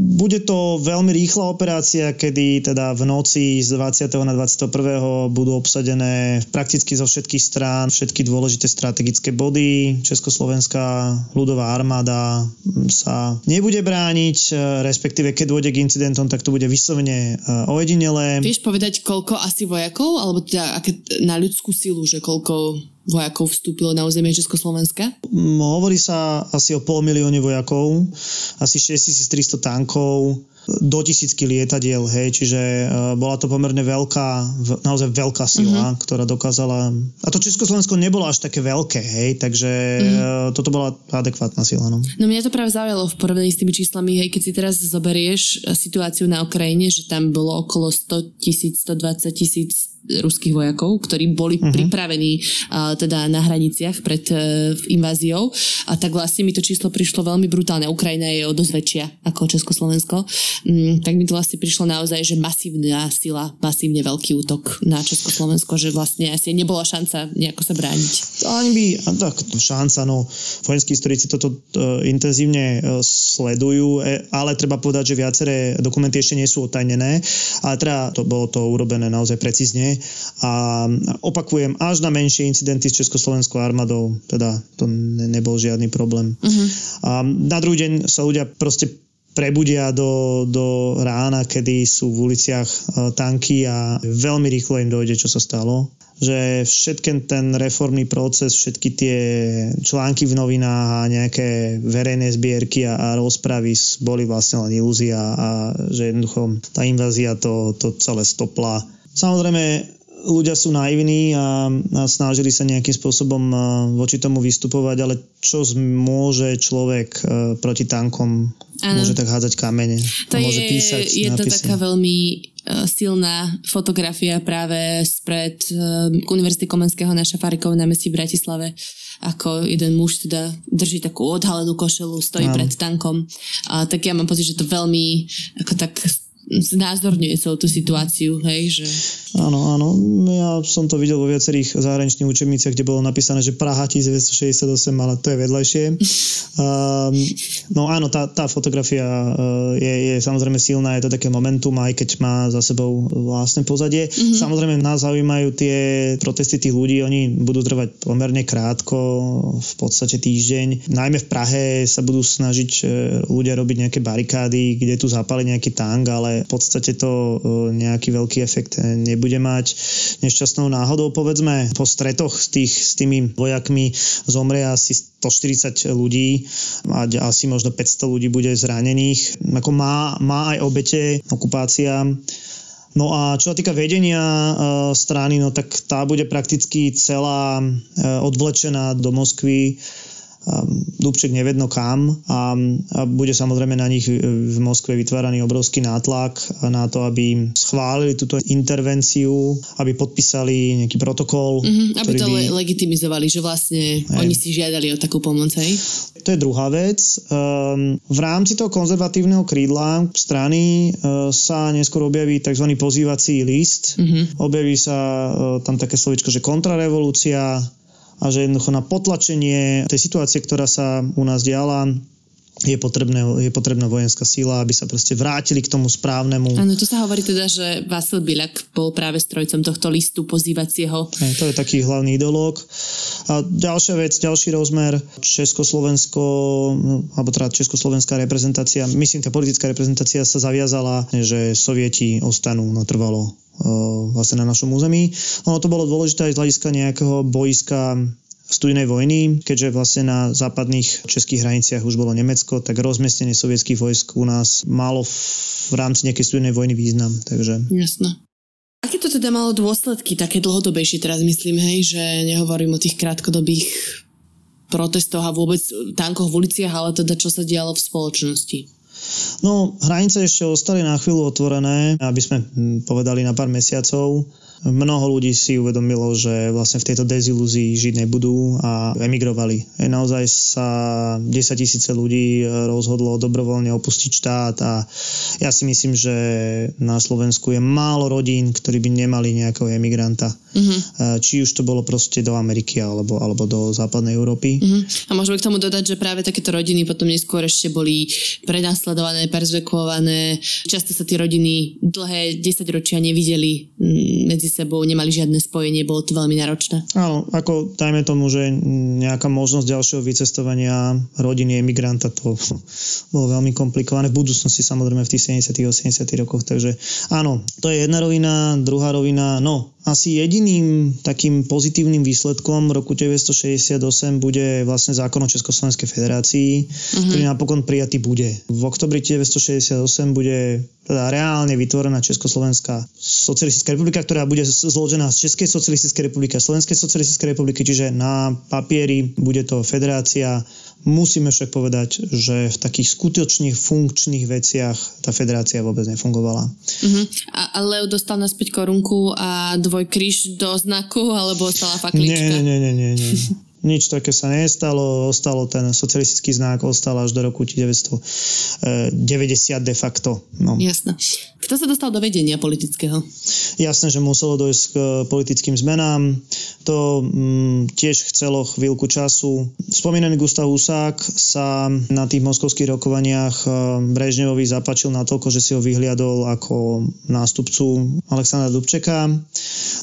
bude to veľmi rýchla operácia, kedy teda v noci z 20. na 21. budú obsadené prakticky zo všetkých strán všetky dôležité strategické body. Československá ľudová armáda sa nebude brániť, respektíve keď dôjde k incidentom, tak to bude vyslovene e, ojedinelé. Vieš povedať, koľko asi vojakov, alebo teda aké, na ľudskú silu, že koľko vojakov vstúpilo na územie Československa? Hovorí sa asi o pol milióne vojakov, asi 6300 tankov, do tisícky lietadiel, hej, čiže uh, bola to pomerne veľká, v, naozaj veľká sila, uh-huh. ktorá dokázala, a to Československo nebolo až také veľké, hej, takže uh-huh. uh, toto bola adekvátna sila, no. No mňa to práve zaujalo v porovnaní s tými číslami, hej, keď si teraz zoberieš situáciu na Ukrajine, že tam bolo okolo 100 tisíc, 120 tisíc ruských vojakov, ktorí boli uh-huh. pripravení uh, teda na hraniciach pred uh, inváziou a tak vlastne mi to číslo prišlo veľmi brutálne. Ukrajina je o dosť väčšia ako Československo. Um, tak mi to vlastne prišlo naozaj, že masívna sila, masívne veľký útok na Československo, že vlastne asi nebola šanca nejako sa brániť. Ani by, tak šanca, no vojenskí historici toto uh, intenzívne uh, sledujú, e, ale treba povedať, že viaceré dokumenty ešte nie sú otajnené, ale teda to bolo to urobené naozaj precízne a opakujem, až na menšie incidenty s Československou armádou, teda to ne, nebol žiadny problém. Uh-huh. A na druhý deň sa ľudia proste prebudia do, do rána, kedy sú v uliciach e, tanky a veľmi rýchlo im dojde, čo sa stalo že všetken ten reformný proces, všetky tie články v novinách a nejaké verejné zbierky a, a rozpravy boli vlastne len ilúzia a že jednoducho tá invázia to, to celé stopla Samozrejme, ľudia sú naivní a, a snažili sa nejakým spôsobom voči tomu vystupovať, ale čo môže človek proti tankom? Ano. Môže tak hádzať kamene. To môže je, písať je to nápisy. taká veľmi silná fotografia práve spred Univerzity Komenského na Šafárikov na meste v Bratislave ako jeden muž teda drží takú odhalenú košelu, stojí ano. pred tankom. A tak ja mám pocit, že to veľmi ako tak znázorňuje celú tú situáciu, hej, že... Áno, áno. Ja som to videl vo viacerých zahraničných učebniciach, kde bolo napísané, že Praha 1968, ale to je vedľajšie. Um, no áno, tá, tá fotografia uh, je, je samozrejme silná, je to také momentum, aj keď má za sebou vlastné pozadie. Mm-hmm. Samozrejme nás zaujímajú tie protesty tých ľudí, oni budú trvať pomerne krátko, v podstate týždeň. Najmä v Prahe sa budú snažiť uh, ľudia robiť nejaké barikády, kde tu zapali nejaký tank, ale v podstate to uh, nejaký veľký efekt nebude mať. Nešťastnou náhodou, povedzme, po stretoch s, tých, s tými vojakmi zomrie asi 140 ľudí a asi možno 500 ľudí bude zranených. Ako má, má aj obete okupácia. No a čo sa týka vedenia e, strany, no tak tá bude prakticky celá e, odvlečená do Moskvy Dubček nevedno kam a, a bude samozrejme na nich v Moskve vytváraný obrovský nátlak na to, aby schválili túto intervenciu, aby podpísali nejaký protokol. Mm-hmm, aby to by... legitimizovali, že vlastne aj. oni si žiadali o takú pomoc, hej? To je druhá vec. Um, v rámci toho konzervatívneho krídla strany uh, sa neskôr objaví tzv. pozývací list. Mm-hmm. Objaví sa uh, tam také slovičko, že kontrarevolúcia, a že jednoducho na potlačenie tej situácie, ktorá sa u nás diala, je, potrebné, je potrebná vojenská síla, aby sa proste vrátili k tomu správnemu. Áno, to sa hovorí teda, že Vasil Biľak bol práve strojcom tohto listu pozývacieho. Aj, to je taký hlavný ideológ. A ďalšia vec, ďalší rozmer, Československo, alebo teda Československá reprezentácia, myslím, tá politická reprezentácia sa zaviazala, že Sovieti ostanú natrvalo vlastne na našom území. Ono to bolo dôležité aj z hľadiska nejakého boiska studenej vojny, keďže vlastne na západných českých hraniciach už bolo Nemecko, tak rozmiestnenie sovietských vojsk u nás malo v rámci nejakej studenej vojny význam. Takže... Jasné. Aké to teda malo dôsledky, také dlhodobejšie teraz myslím, hej, že nehovorím o tých krátkodobých protestoch a vôbec tankoch v uliciach, ale teda čo sa dialo v spoločnosti? No, hranice ešte ostali na chvíľu otvorené, aby sme hm, povedali na pár mesiacov. Mnoho ľudí si uvedomilo, že vlastne v tejto dezilúzii žiť nebudú a emigrovali. Naozaj sa 10 tisíce ľudí rozhodlo dobrovoľne opustiť štát a ja si myslím, že na Slovensku je málo rodín, ktorí by nemali nejakého emigranta. Uh-huh. Či už to bolo proste do Ameriky alebo, alebo do západnej Európy. Uh-huh. A môžeme k tomu dodať, že práve takéto rodiny potom neskôr ešte boli prenasledované, perzvekované. Často sa tie rodiny dlhé 10 ročia nevideli mm, medzi sebou, nemali žiadne spojenie, bolo to veľmi náročné. Áno, ako dajme tomu, že nejaká možnosť ďalšieho vycestovania rodiny emigranta, to bolo veľmi komplikované. V budúcnosti samozrejme v tých 70 80 rokoch, takže áno, to je jedna rovina, druhá rovina, no asi jediným takým pozitívnym výsledkom roku 1968 bude vlastne zákon o Československej federácii, uh-huh. ktorý napokon prijatý bude. V oktobri 1968 bude teda reálne vytvorená Československá socialistická republika, ktorá bude zložená z Českej socialistickej republiky a Slovenskej socialistickej republiky, čiže na papieri bude to federácia Musíme však povedať, že v takých skutočných funkčných veciach tá federácia vôbec nefungovala. Uh-huh. A Leo dostal naspäť korunku a dvojkríž do znaku, alebo ostala faklička? Nie, nie, nie, nie. nie. Nič také sa nestalo, ostalo ten socialistický znak, ostal až do roku 1990 de facto. No. Jasné. Kto sa dostal do vedenia politického? Jasné, že muselo dojsť k politickým zmenám. To mm, tiež chcelo chvíľku času. Spomínaný Gustav Husák sa na tých moskovských rokovaniach e, Brežnevovi zapačil natoľko, že si ho vyhliadol ako nástupcu Alexandra Dubčeka.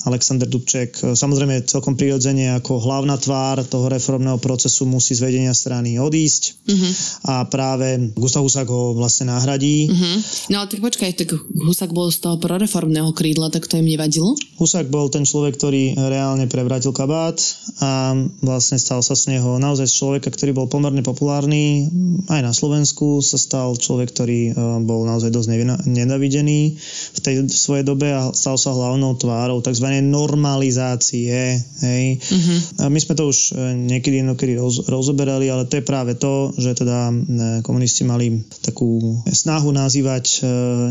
Alexander Dubček e, samozrejme celkom prirodzene ako hlavná tvár toho reformného procesu musí z vedenia strany odísť uh-huh. a práve Gustav Husák ho vlastne nahradí. Uh-huh. No ale tak počkaj, tak Husák bol z toho proreformného krídla, tak to im nevadilo? Husák bol ten človek, ktorý reálne prevrátil kabát a vlastne stal sa z neho naozaj z človeka, ktorý bol pomerne populárny. Aj na Slovensku sa stal človek, ktorý e, bol naozaj dosť nenavidený v tej svojej dobe a stal sa hlavnou tvárou tzv. normalizácie. Hej. Uh-huh. A my sme to už niekedy inokedy roz, rozoberali, ale to je práve to, že teda komunisti mali takú snahu nazývať e,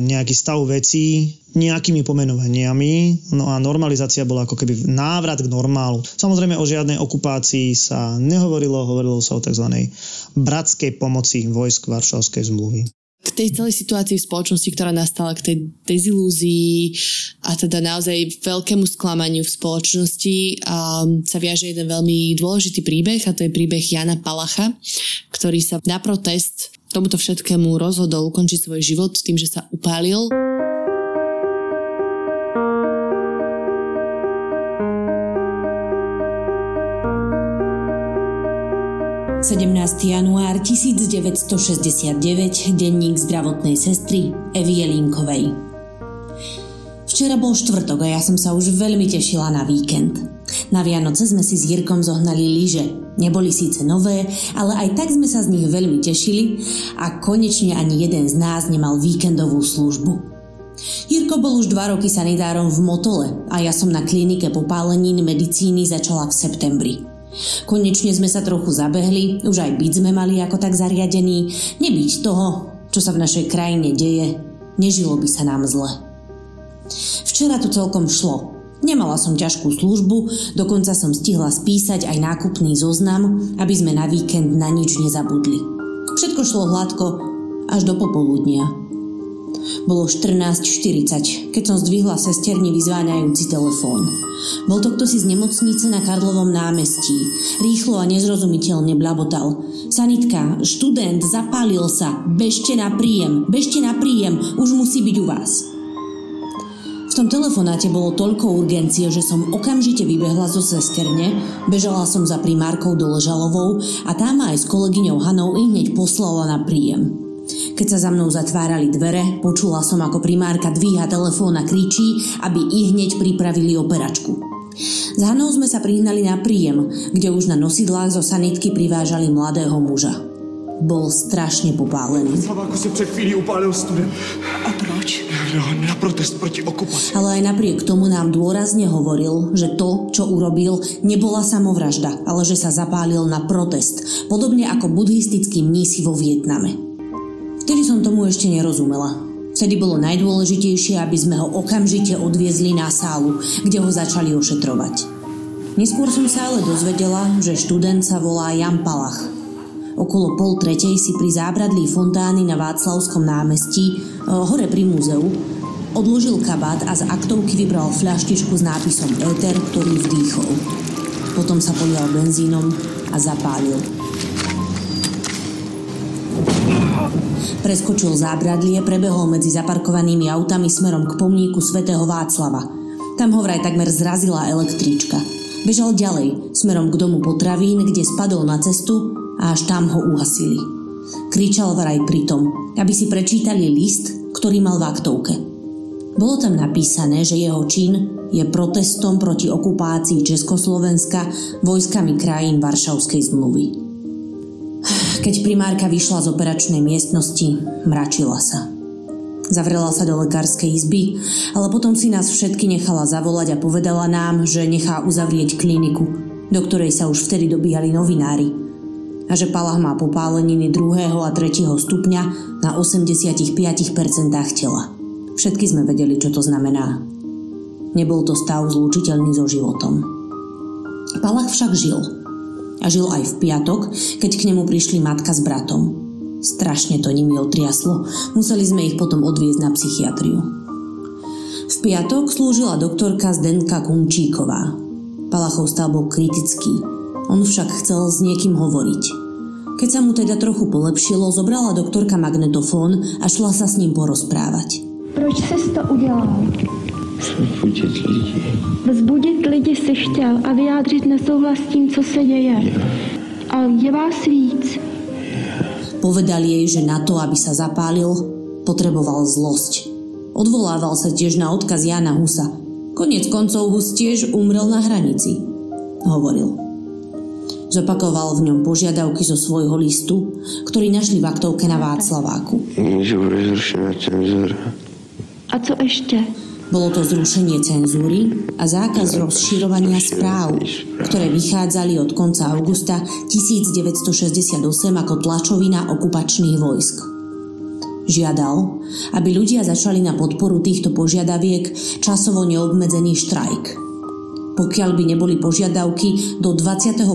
nejaký stav vecí nejakými pomenovaniami, no a normalizácia bola ako keby návrat k normálu. Samozrejme o žiadnej okupácii sa nehovorilo, hovorilo sa o tzv. bratskej pomoci vojsk Varšavskej zmluvy. K tej celej situácii v spoločnosti, ktorá nastala, k tej dezilúzii a teda naozaj veľkému sklamaniu v spoločnosti um, sa viaže jeden veľmi dôležitý príbeh a to je príbeh Jana Palacha, ktorý sa na protest tomuto všetkému rozhodol ukončiť svoj život tým, že sa upálil. Január 1969, denník zdravotnej sestry Evy Jelínkovej. Včera bol štvrtok a ja som sa už veľmi tešila na víkend. Na Vianoce sme si s Jirkom zohnali lyže. Neboli síce nové, ale aj tak sme sa z nich veľmi tešili a konečne ani jeden z nás nemal víkendovú službu. Jirko bol už dva roky sanitárom v Motole a ja som na klinike popálenín medicíny začala v septembri. Konečne sme sa trochu zabehli, už aj byt sme mali ako tak zariadený. Nebyť toho, čo sa v našej krajine deje, nežilo by sa nám zle. Včera to celkom šlo. Nemala som ťažkú službu, dokonca som stihla spísať aj nákupný zoznam, aby sme na víkend na nič nezabudli. Všetko šlo hladko až do popoludnia. Bolo 14.40, keď som zdvihla sesterni vyzváňajúci telefón. Bol to kto si z nemocnice na Karlovom námestí. Rýchlo a nezrozumiteľne blabotal. Sanitka, študent, zapálil sa. Bežte na príjem, bežte na príjem, už musí byť u vás. V tom telefonáte bolo toľko urgencie, že som okamžite vybehla zo sesterne, bežala som za primárkou do Ležalovou a tá ma aj s kolegyňou Hanou i hneď poslala na príjem. Keď sa za mnou zatvárali dvere, počula som, ako primárka dvíha telefón a kričí, aby ich hneď pripravili operačku. S Hanou sme sa prihnali na príjem, kde už na nosidlách zo sanitky privážali mladého muža. Bol strašne popálený. Slaváku se před chvílí upálil student. A proč? No, na protest proti okupaci. Ale aj napriek tomu nám dôrazne hovoril, že to, čo urobil, nebola samovražda, ale že sa zapálil na protest, podobne ako buddhistickí mnísi vo Vietname. Vtedy som tomu ešte nerozumela. Vtedy bolo najdôležitejšie, aby sme ho okamžite odviezli na sálu, kde ho začali ošetrovať. Neskôr som sa ale dozvedela, že študent sa volá Jan Palach. Okolo pol tretej si pri zábradlí fontány na Václavskom námestí, eh, hore pri múzeu, odložil kabát a z aktovky vybral fľaštičku s nápisom Éter, ktorý vdýchol. Potom sa polial benzínom a zapálil. Preskočil zábradlie, prebehol medzi zaparkovanými autami smerom k pomníku svätého Václava. Tam ho vraj takmer zrazila električka. Bežal ďalej, smerom k domu potravín, kde spadol na cestu a až tam ho uhasili. Kričal vraj pritom, aby si prečítali list, ktorý mal v aktovke. Bolo tam napísané, že jeho čin je protestom proti okupácii Československa vojskami krajín Varšavskej zmluvy. Keď primárka vyšla z operačnej miestnosti, mračila sa. Zavrela sa do lekárskej izby, ale potom si nás všetky nechala zavolať a povedala nám, že nechá uzavrieť kliniku, do ktorej sa už vtedy dobíjali novinári a že Palah má popáleniny druhého a tretieho stupňa na 85% tela. Všetky sme vedeli, čo to znamená. Nebol to stav zlúčiteľný so životom. Palach však žil – a žil aj v piatok, keď k nemu prišli matka s bratom. Strašne to nimi otriaslo, museli sme ich potom odviezť na psychiatriu. V piatok slúžila doktorka Zdenka Kunčíková. Palachov stav bol kritický, on však chcel s niekým hovoriť. Keď sa mu teda trochu polepšilo, zobrala doktorka magnetofón a šla sa s ním porozprávať. Proč ses to udělal? Vzbudit lidi. Vzbudit lidi si chtěl a vyjádřit nesouhlas s tím, co se děje. A je vás víc. Povedal jej, že na to, aby sa zapálil, potreboval zlosť. Odvolával sa tiež na odkaz Jana Husa. Konec koncov Hus tiež umrel na hranici, hovoril. Zopakoval v ňom požiadavky zo svojho listu, ktorý našli v aktovke na Václaváku. Že bude zrušená cenzúra. A co ešte? Bolo to zrušenie cenzúry a zákaz rozširovania správ, ktoré vychádzali od konca augusta 1968 ako tlačovina okupačných vojsk. Žiadal, aby ľudia začali na podporu týchto požiadaviek časovo neobmedzený štrajk. Pokiaľ by neboli požiadavky do 21.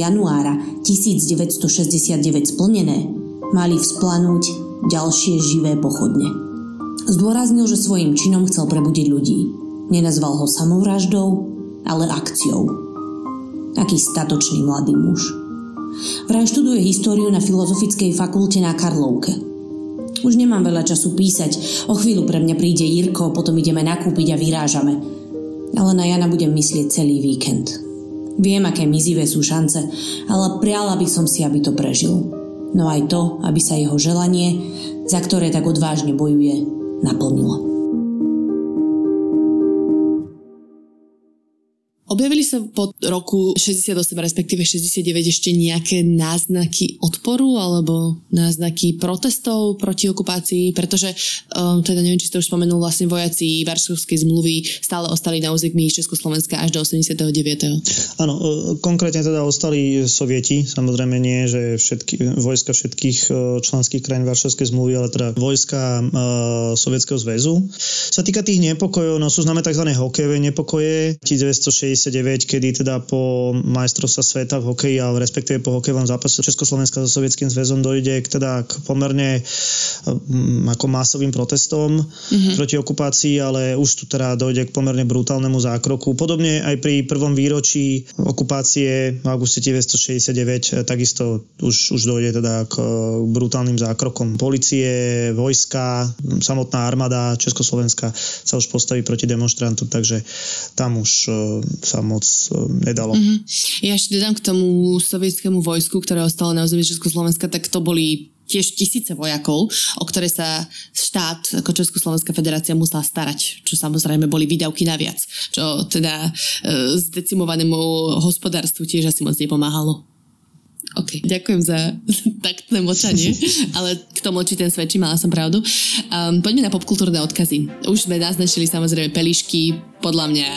januára 1969 splnené, mali vzplanúť ďalšie živé pochodne. Zdôraznil, že svojim činom chcel prebudiť ľudí. Nenazval ho samovraždou, ale akciou. Aký statočný mladý muž. Vraj študuje históriu na Filozofickej fakulte na Karlovke. Už nemám veľa času písať, o chvíľu pre mňa príde Jirko, potom ideme nakúpiť a vyrážame. Ale na Jana budem myslieť celý víkend. Viem, aké mizivé sú šance, ale priala by som si, aby to prežil. No aj to, aby sa jeho želanie, za ktoré tak odvážne bojuje, наполнила. Objavili sa po roku 68, respektíve 69 ešte nejaké náznaky odporu alebo náznaky protestov proti okupácii, pretože um, teda neviem, či ste už spomenul, vlastne vojaci Varsovskej zmluvy stále ostali na území Československa až do 89. Áno, e, konkrétne teda ostali sovieti, samozrejme nie, že všetky, vojska všetkých e, členských krajín Varšavskej zmluvy, ale teda vojska uh, Sovietskeho zväzu. Sa týka tých nepokojov, no sú známe tzv. hokejové nepokoje 1960 99, kedy teda po majstrovstva sveta v hokeji, ale respektíve po hokejovom zápase Československa so Sovietským zväzom dojde k, teda k pomerne um, ako masovým protestom mm-hmm. proti okupácii, ale už tu teda dojde k pomerne brutálnemu zákroku. Podobne aj pri prvom výročí okupácie v auguste 1969 takisto už, už dojde teda k brutálnym zákrokom policie, vojska, samotná armáda Československa sa už postaví proti demonstrantom, takže tam už sa moc e, nedalo. Mm-hmm. Ja ešte dodám k tomu sovietskému vojsku, ktoré ostalo na území Československa, tak to boli tiež tisíce vojakov, o ktoré sa štát ako Československá federácia musela starať, čo samozrejme boli výdavky naviac, čo teda e, zdecimovanému hospodárstvu tiež asi moc nepomáhalo. OK, ďakujem za taktné močanie, ale k tomu či ten svedčí, mala som pravdu. Um, poďme na popkultúrne odkazy. Už sme naznačili samozrejme pelišky, podľa mňa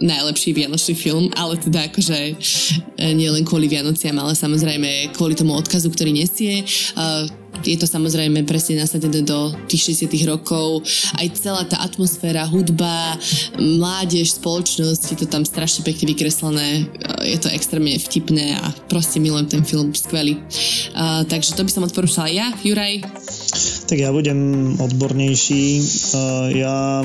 najlepší vianočný film, ale teda akože e, nie len kvôli Vianociam, ale samozrejme kvôli tomu odkazu, ktorý nesie. Je to samozrejme presne nasadené do tých 60 rokov. Aj celá tá atmosféra, hudba, mládež, spoločnosť, je to tam strašne pekne vykreslené. Je to extrémne vtipné a proste milujem ten film, skvelý. takže to by som odporúčala ja, Juraj. Tak ja budem odbornejší. Ja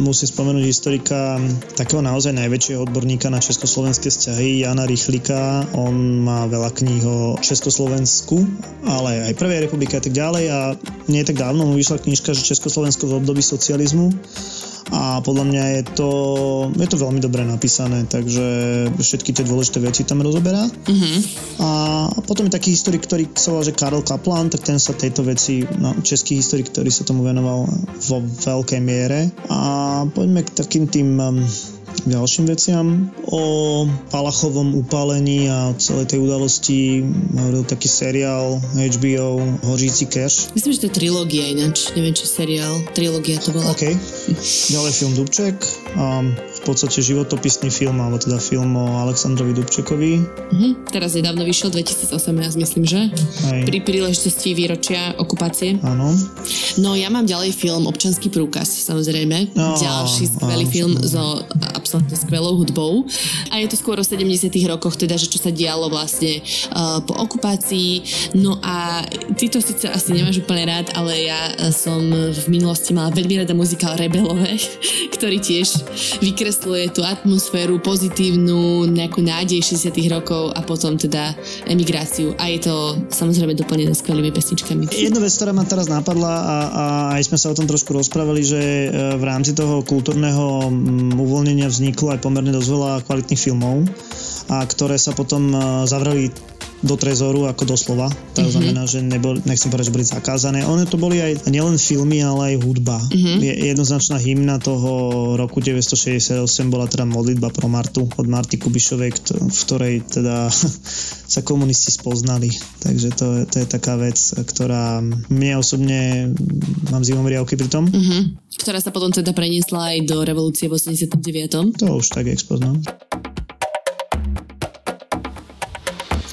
musím spomenúť historika takého naozaj najväčšieho odborníka na československé vzťahy, Jana Rychlika. On má veľa kníh o Československu, ale aj Prvej republike a tak ďalej a nie tak dávno mu vyšla knižka, že Československo v období socializmu a podľa mňa je to, je to veľmi dobre napísané, takže všetky tie dôležité veci tam rozoberá. Mm-hmm. A potom je taký historik, ktorý sa volá, že Karel Kaplan, tak ten sa tejto veci, no, český historik, ktorý sa tomu venoval vo veľkej miere. A poďme k takým tým um, ďalším veciam. O Palachovom upálení a celej tej udalosti hovoril taký seriál HBO Hořící cash. Myslím, že to je trilógia ináč. Neviem, či seriál. Trilógia to bola. OK. Ďalej film Dubček. Um, podstate životopisný film, alebo teda film o Aleksandrovi Dubčekovi. Uh-huh. Teraz nedávno vyšiel 2018, myslím, že? Aj. Pri príležitosti výročia okupácie. Áno. No ja mám ďalej film Občanský prúkaz, samozrejme. No, Ďalší skvelý film so absolútne skvelou hudbou. A je to skôr o 70 rokoch, teda, že čo sa dialo vlastne uh, po okupácii. No a ty to síce asi nemáš úplne rád, ale ja som v minulosti mala veľmi rada muzikál Rebelové, ktorý tiež vykresluje tú atmosféru pozitívnu, nejakú nádej 60 rokov a potom teda emigráciu. A je to samozrejme doplnené skvelými pesničkami. Jedna vec, ktorá ma teraz napadla a, a aj sme sa o tom trošku rozprávali, že e, v rámci toho kultúrneho mm, uvoľnenia vzniklo aj pomerne dosť veľa kvalitných filmov a ktoré sa potom e, zavreli do trezoru ako doslova. To mm-hmm. znamená, že nebol, nechcem povedať, že boli zakázané. One to boli aj nielen filmy, ale aj hudba. Mm-hmm. Je, jednoznačná hymna toho roku 968 bola teda modlitba pro Martu od Marty Kubišovej, v ktorej teda sa komunisti spoznali. Takže to, to je taká vec, ktorá mne osobne mám zimom riavky pri tom. Mm-hmm. Ktorá sa potom teda preniesla aj do revolúcie v 89. To už tak expoznám.